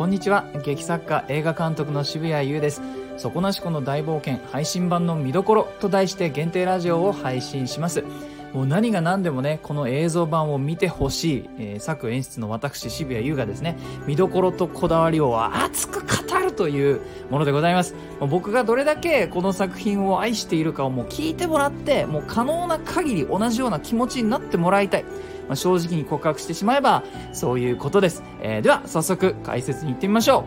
こんにちは。劇作家映画監督の渋谷優です。底なしこの大冒険配信版の見どころと題して限定ラジオを配信します。もう何が何でもねこの映像版を見てほしい、えー、作演出の私渋谷優がですね見どころとこだわりを熱く語というものでございます。僕がどれだけこの作品を愛しているかをもう聞いてもらってもう可能な限り同じような気持ちになってもらいたい。まあ、正直に告白してしまえばそういうことです、えー、では早速解説に行ってみましょ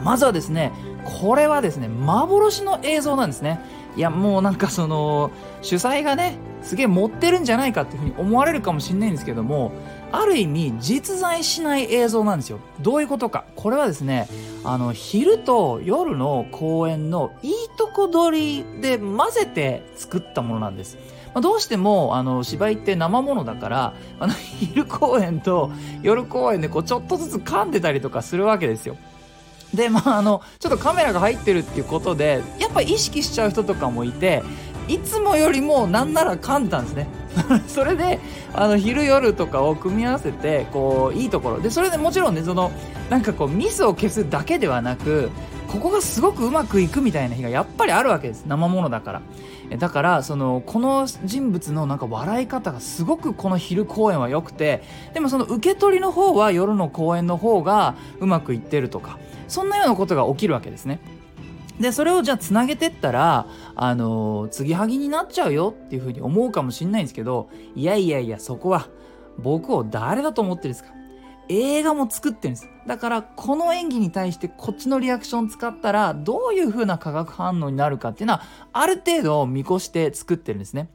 う。まずはですねこれはですね幻の映像なんですね。いやもうなんかその主催がねすげえ持ってるんじゃないかっていうふうに思われるかもしれないんですけどもある意味実在しない映像なんですよどういうことかこれはですねあの昼と夜の公演のいいとこ取りで混ぜて作ったものなんですまあ、どうしてもあの芝居って生ものだからあの昼公演と夜公演でこうちょっとずつ噛んでたりとかするわけですよ。でまああのちょっとカメラが入ってるっていうことでやっぱ意識しちゃう人とかもいていつもよりもなんなら噛んだんですね。それであの昼夜とかを組み合わせてこういいところ。でそれでもちろんねそのなんかこうミスを消すだけではなくここがすごくうまくいくみたいな日がやっぱりあるわけです。生ものだから。だからそのこの人物のなんか笑い方がすごくこの昼公演は良くてでもその受け取りの方は夜の公演の方がうまくいってるとかそんなようなことが起きるわけですね。でそれをじゃあつなげてったらあの継ぎはぎになっちゃうよっていうふうに思うかもしんないんですけどいやいやいやそこは僕を誰だと思ってるんですか？映画も作ってるんです。だからこの演技に対してこっちのリアクション使ったらどういう風な化学反応になるかっていうのはある程度見越して作ってるんですね。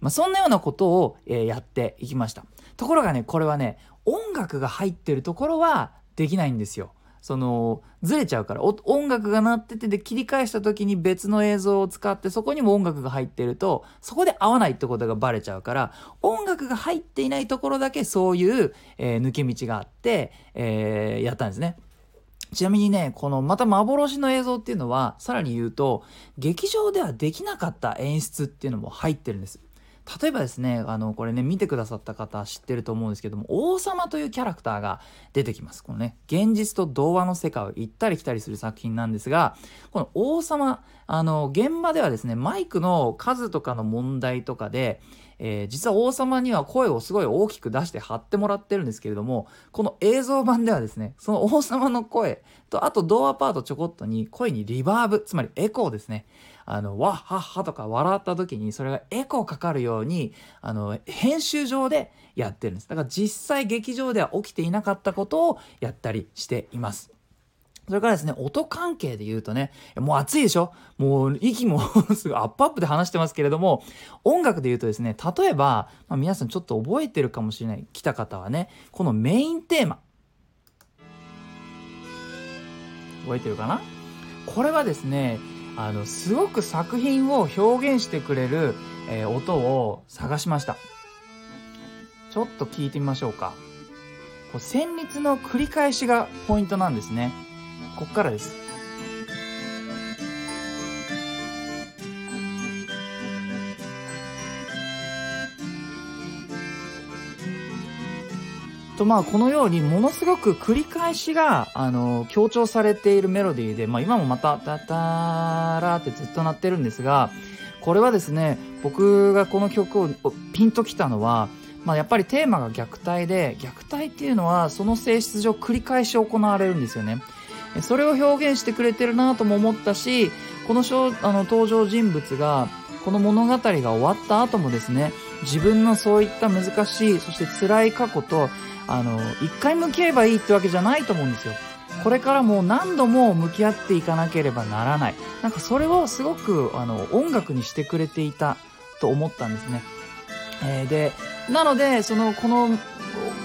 まあ、そんなようなことを、え、やっていきました。ところがねこれはね音楽が入ってるところはできないんですよ。そのずれちゃうから音楽が鳴っててで切り返した時に別の映像を使ってそこにも音楽が入ってるとそこで合わないってことがバレちゃうから音楽が入っていないところだけそういう、えー、抜け道があって、えー、やったんですね。ちなみにね、このまた幻の映像っていうのは、さらに言うと、劇場ではできなかった演出っていうのも入ってるんです。例えばですねあのこれね見てくださった方知ってると思うんですけども王様というキャラクターが出てきます。このね現実と童話の世界を行ったり来たりする作品なんですがこの王様あの現場ではですねマイクの数とかの問題とかでえー、実は王様には声をすごい大きく出して貼ってもらってるんですけれどもこの映像版ではですねその王様の声とあと童話パートちょこっとに声にリバーブつまりエコーですね。あの、わっはっはとか笑った時にそれがエコーかかるように、あの、編集上でやってるんです。だから実際劇場では起きていなかったことをやったりしています。それからですね、音関係で言うとね、もう暑いでしょ？もう息も すぐアップアップで話してますけれども、音楽で言うとですね、例えば、まあ、皆さんちょっと覚えてるかもしれない、来た方はね、このメインテーマ。覚えてるかな？これはですね、あのすごく作品を表現してくれる、えー、音を探しました。ちょっと聞いてみましょうか。こう旋律の繰り返しがポイントなんですね。こっからです。とまあこのようにものすごく繰り返しがあの強調されているメロディーで、まあ、今もまた「タタラ」ってずっと鳴ってるんですがこれはですね僕がこの曲をピンときたのは、まあ、やっぱりテーマが虐待で虐待っていうのはその性質上繰り返し行われるんですよね。それを表現してくれてるなとも思ったしこのあの登場人物がこの物語が終わった後もですね自分のそういった難しいそして辛い過去とあの一回向き合えばいいってわけじゃないと思うんですよ。これからも何度も向き合っていかなければならない。なんかそれをすごくあの音楽にしてくれていたと思ったんですね、えー、でなのでそのこの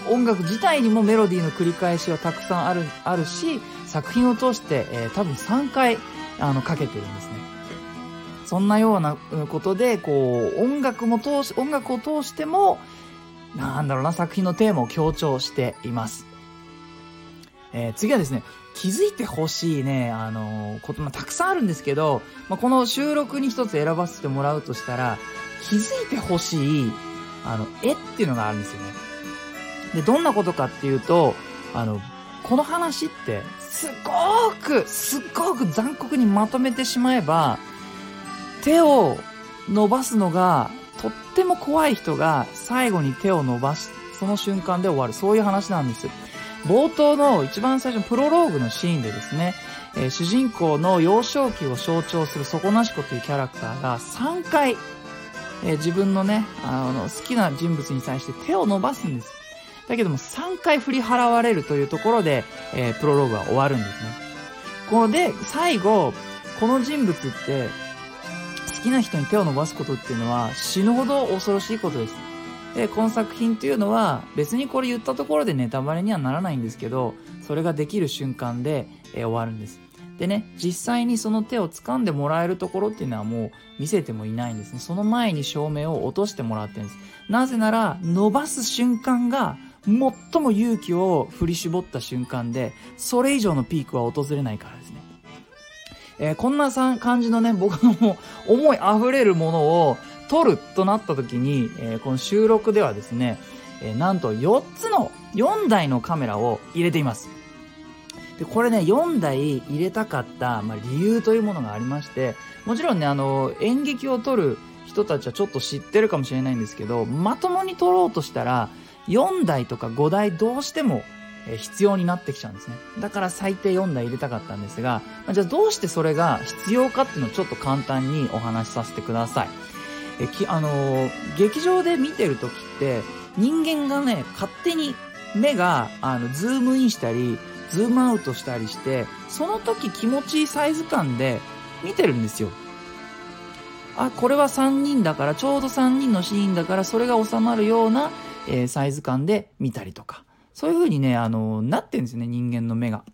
音楽自体にもメロディーの繰り返しはたくさんあるあるし作品を通して、えー、多分3回あのかけてるんですね。そんなようなことでこう音楽も通し音楽を通してもなんだろうな、作品のテーマを強調しています。えー、次はですね、気づいてほしいね、あのー、こと、まあ、たくさんあるんですけど、まあ、この収録に一つ選ばせてもらうとしたら、気づいてほしい、あの、絵っていうのがあるんですよね。で、どんなことかっていうと、あの、この話ってすごくすっごく残酷にまとめてしまえば手を伸ばすのがとっても怖い人が最後に手を伸ばしその瞬間で終わる。そういう話なんです。冒頭の一番最初のプロローグのシーンでですね、えー、主人公の幼少期を象徴する底なし子というキャラクターが3回、えー、自分のねあの好きな人物に対して手を伸ばすんです。だけども3回振り払われるというところで、えー、プロローグは終わるんですね。これで最後この人物って好きな人に手を伸ばすことっていうのは死ぬほど恐ろしいことです。でこの作品っていうのは別にこれ言ったところでネタバレにはならないんですけどそれができる瞬間で、えー、終わるんです。でね実際にその手を掴んでもらえるところっていうのはもう見せてもいないんですね。その前に照明を落としてもらってるんです。なぜなら伸ばす瞬間が最も勇気を振り絞った瞬間でそれ以上のピークは訪れないから。えー、こんな感じのね僕の思い溢れるものを撮るとなった時に、えー、この収録ではですね、えー、なんと4つの4台のカメラを入れています。でこれね4台入れたかった、まあ、理由というものがありましてもちろんねあの演劇を撮る人たちはちょっと知ってるかもしれないんですけどまともに撮ろうとしたら4台とか5台どうしても必要になってきちゃうんですね。だから最低4台入れたかったんですが、じゃあどうしてそれが必要かっていうのをちょっと簡単にお話しさせてください。えきあのー、劇場で見てる時って人間がね、勝手に目があのズームインしたり、ズームアウトしたりして、その時気持ちいいサイズ感で見てるんですよ。あ、これは3人だから、ちょうど3人のシーンだから、それが収まるような、えー、サイズ感で見たりとか。そういう風にね、あの、なってんですよね、人間の目が。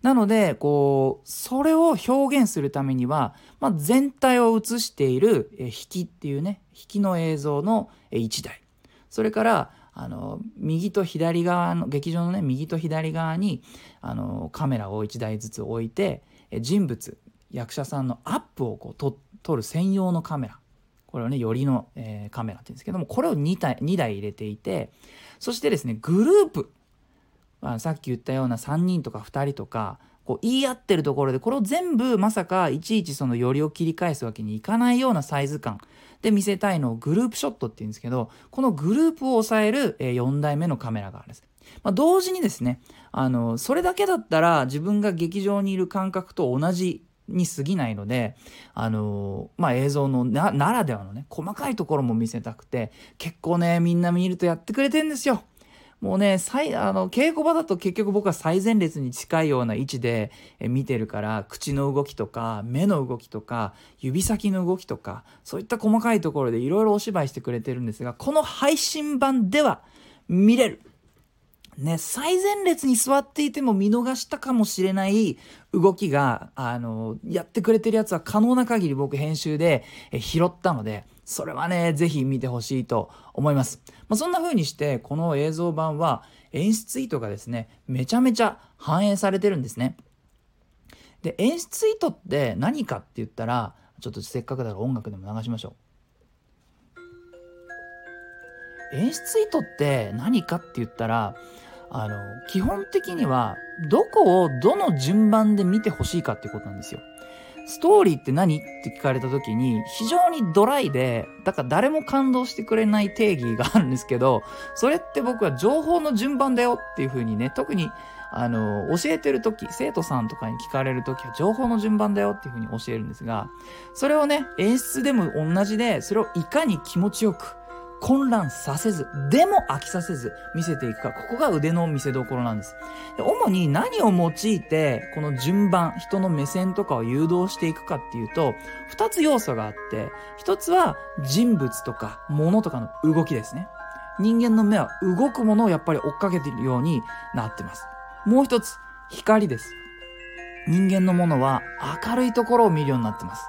なので、こう、それを表現するためには、まあ、全体を映している、引きっていうね、引きの映像の、1台。それから、あの、右と左側の、劇場のね、右と左側に、あの、カメラを1台ずつ置いて、人物、役者さんのアップをこう撮る専用のカメラ。これをね、よりの、えー、カメラって言うんですけども、これを2台 ,2 台入れていて、そしてですね、グループ。あ、さっき言ったような3人とか2人とか、こう言い合ってるところで、これを全部まさかいちいちそのよりを切り返すわけにいかないようなサイズ感で見せたいのをグループショットって言うんですけど、このグループを抑える4台目のカメラがあるんです。まあ、同時にですね、あの、それだけだったら自分が劇場にいる感覚と同じに過ぎないので、あの、まあ、映像のならではのね、細かいところも見せたくて、結構ね、みんな見るとやってくれてんですよ。もうね、あの、稽古場だと結局僕は最前列に近いような位置で見てるから、口の動きとか、目の動きとか、指先の動きとか、そういった細かいところでいろいろお芝居してくれてるんですが、この配信版では見れる。ね、最前列に座っていても見逃したかもしれない動きが、あの、やってくれてるやつは可能な限り僕編集で拾ったので、それはね、ぜひ見てほしいと思います。まあ、そんな風にして、この映像版は演出意図がですね、めちゃめちゃ反映されてるんですね。で、演出意図って何かって言ったら、ちょっとせっかくだから音楽でも流しましょう。演出意図って何かって言ったら、あの、基本的には、どこをどの順番で見てほしいかっていうことなんですよ。ストーリーって何って聞かれた時に、非常にドライで、だから誰も感動してくれない定義があるんですけど、それって僕は情報の順番だよっていう風にね、特に、あの、教えてる時、生徒さんとかに聞かれる時は情報の順番だよっていう風に教えるんですが、それをね、演出でも同じで、それをいかに気持ちよく、混乱させず、でも飽きさせず見せていくか、ここが腕の見せ所なんです。で主に何を用いて、この順番、人の目線とかを誘導していくかっていうと、二つ要素があって、一つは人物とか物とかの動きですね。人間の目は動くものをやっぱり追っかけているようになってます。もう一つ、光です。人間のものは明るいところを見るようになってます。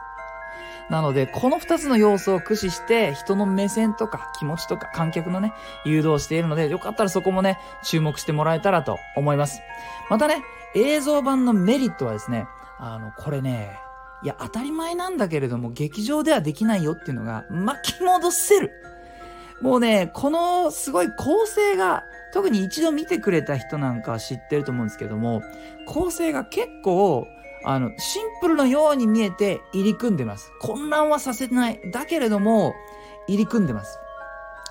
なので、この二つの要素を駆使して、人の目線とか気持ちとか観客のね、誘導しているので、よかったらそこもね、注目してもらえたらと思います。またね、映像版のメリットはですね、あの、これね、いや、当たり前なんだけれども、劇場ではできないよっていうのが、巻き戻せる。もうね、このすごい構成が特に一度見てくれた人なんかは知ってると思うんですけども、構成が結構、あの、シンプルのように見えて入り組んでます。混乱はさせない。だけれども、入り組んでます。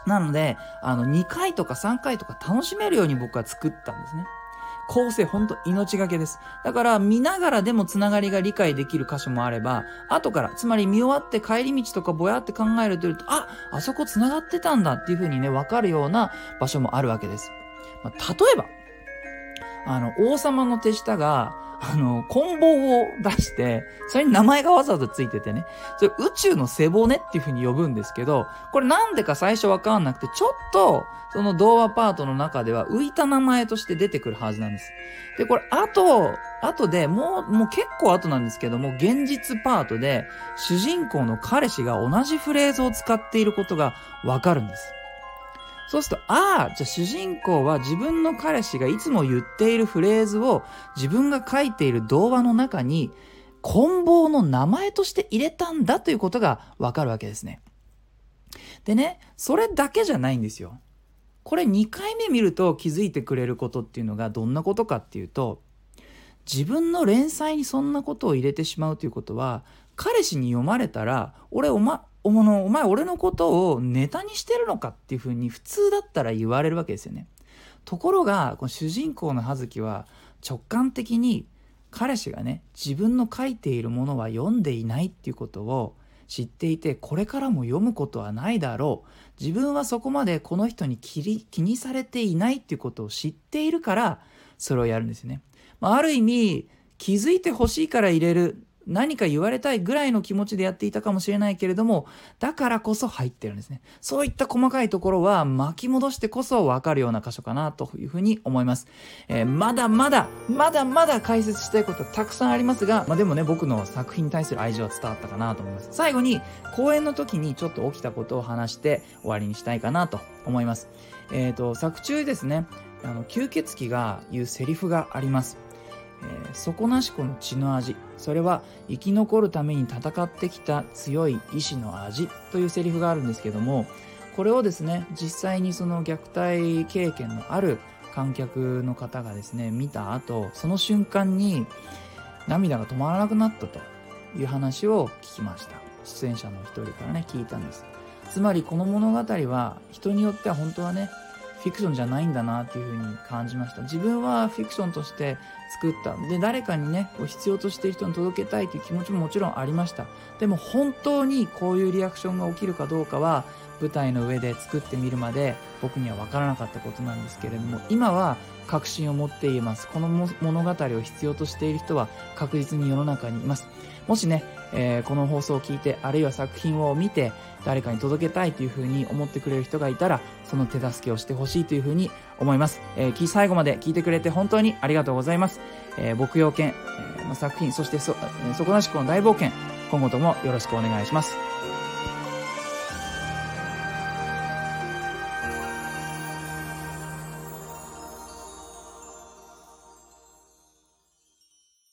なので、あの、2回とか3回とか楽しめるように僕は作ったんですね。構成ほんと命がけです。だから見ながらでもつながりが理解できる箇所もあれば、後から、つまり見終わって帰り道とかぼやって考えるというと、あ、あそこつながってたんだっていう風にね、わかるような場所もあるわけです。まあ、例えば、あの、王様の手下が、あの、棍棒を出して、それに名前がわざわざついててね、それ宇宙の背骨っていう風に呼ぶんですけど、これなんでか最初わかんなくて、ちょっと、その童話パートの中では浮いた名前として出てくるはずなんです。で、これ、後、後で、もう、もう結構後なんですけども、現実パートで、主人公の彼氏が同じフレーズを使っていることがわかるんです。そうすると、ああ、じゃあ主人公は自分の彼氏がいつも言っているフレーズを自分が書いている童話の中に、棍棒の名前として入れたんだということがわかるわけですね。でね、それだけじゃないんですよ。これ2回目見ると気づいてくれることっていうのがどんなことかっていうと、自分の連載にそんなことを入れてしまうということは、彼氏に読まれたら、俺おま、おのお前俺のことをネタにしてるのかっていうふうに普通だったら言われるわけですよね。ところがこの主人公の葉月は直感的に彼氏がね自分の書いているものは読んでいないっていうことを知っていてこれからも読むことはないだろう自分はそこまでこの人に気にされていないっていうことを知っているからそれをやるんですよね。まあ、ある意味気づいてほしいから入れる何か言われたいぐらいの気持ちでやっていたかもしれないけれども、だからこそ入ってるんですね。そういった細かいところは巻き戻してこそわかるような箇所かなというふうに思います。えー、まだまだ、まだまだ解説したいことたくさんありますが、まあ、でもね、僕の作品に対する愛情は伝わったかなと思います。最後に、公演の時にちょっと起きたことを話して終わりにしたいかなと思います。えっ、ー、と、作中ですね、あの、吸血鬼が言うセリフがあります。底なし子の血の味。それは生き残るために戦ってきた強い意志の味というセリフがあるんですけどもこれをですね実際にその虐待経験のある観客の方がですね見た後その瞬間に涙が止まらなくなったという話を聞きました。出演者の一人からね聞いたんです。つまりこの物語は人によっては本当はねフィクションじゃないんだなっていうふうに感じました。自分はフィクションとして作った。で誰かにね必要としている人に届けたいという気持ちももちろんありました。でも本当にこういうリアクションが起きるかどうかは舞台の上で作ってみるまで僕には分からなかったことなんですけれども今は確信を持って言えます。この物語を必要としている人は確実に世の中にいます。もしね、えー、この放送を聞いてあるいは作品を見て誰かに届けたいというふうに思ってくれる人がいたら、その手助けをしてほしいというふうに思います。えー、最後まで聞いてくれて本当にありがとうございます。えー、牧羊犬、えー、作品、そしてそ、底なしこの大冒険、今後ともよろしくお願いします。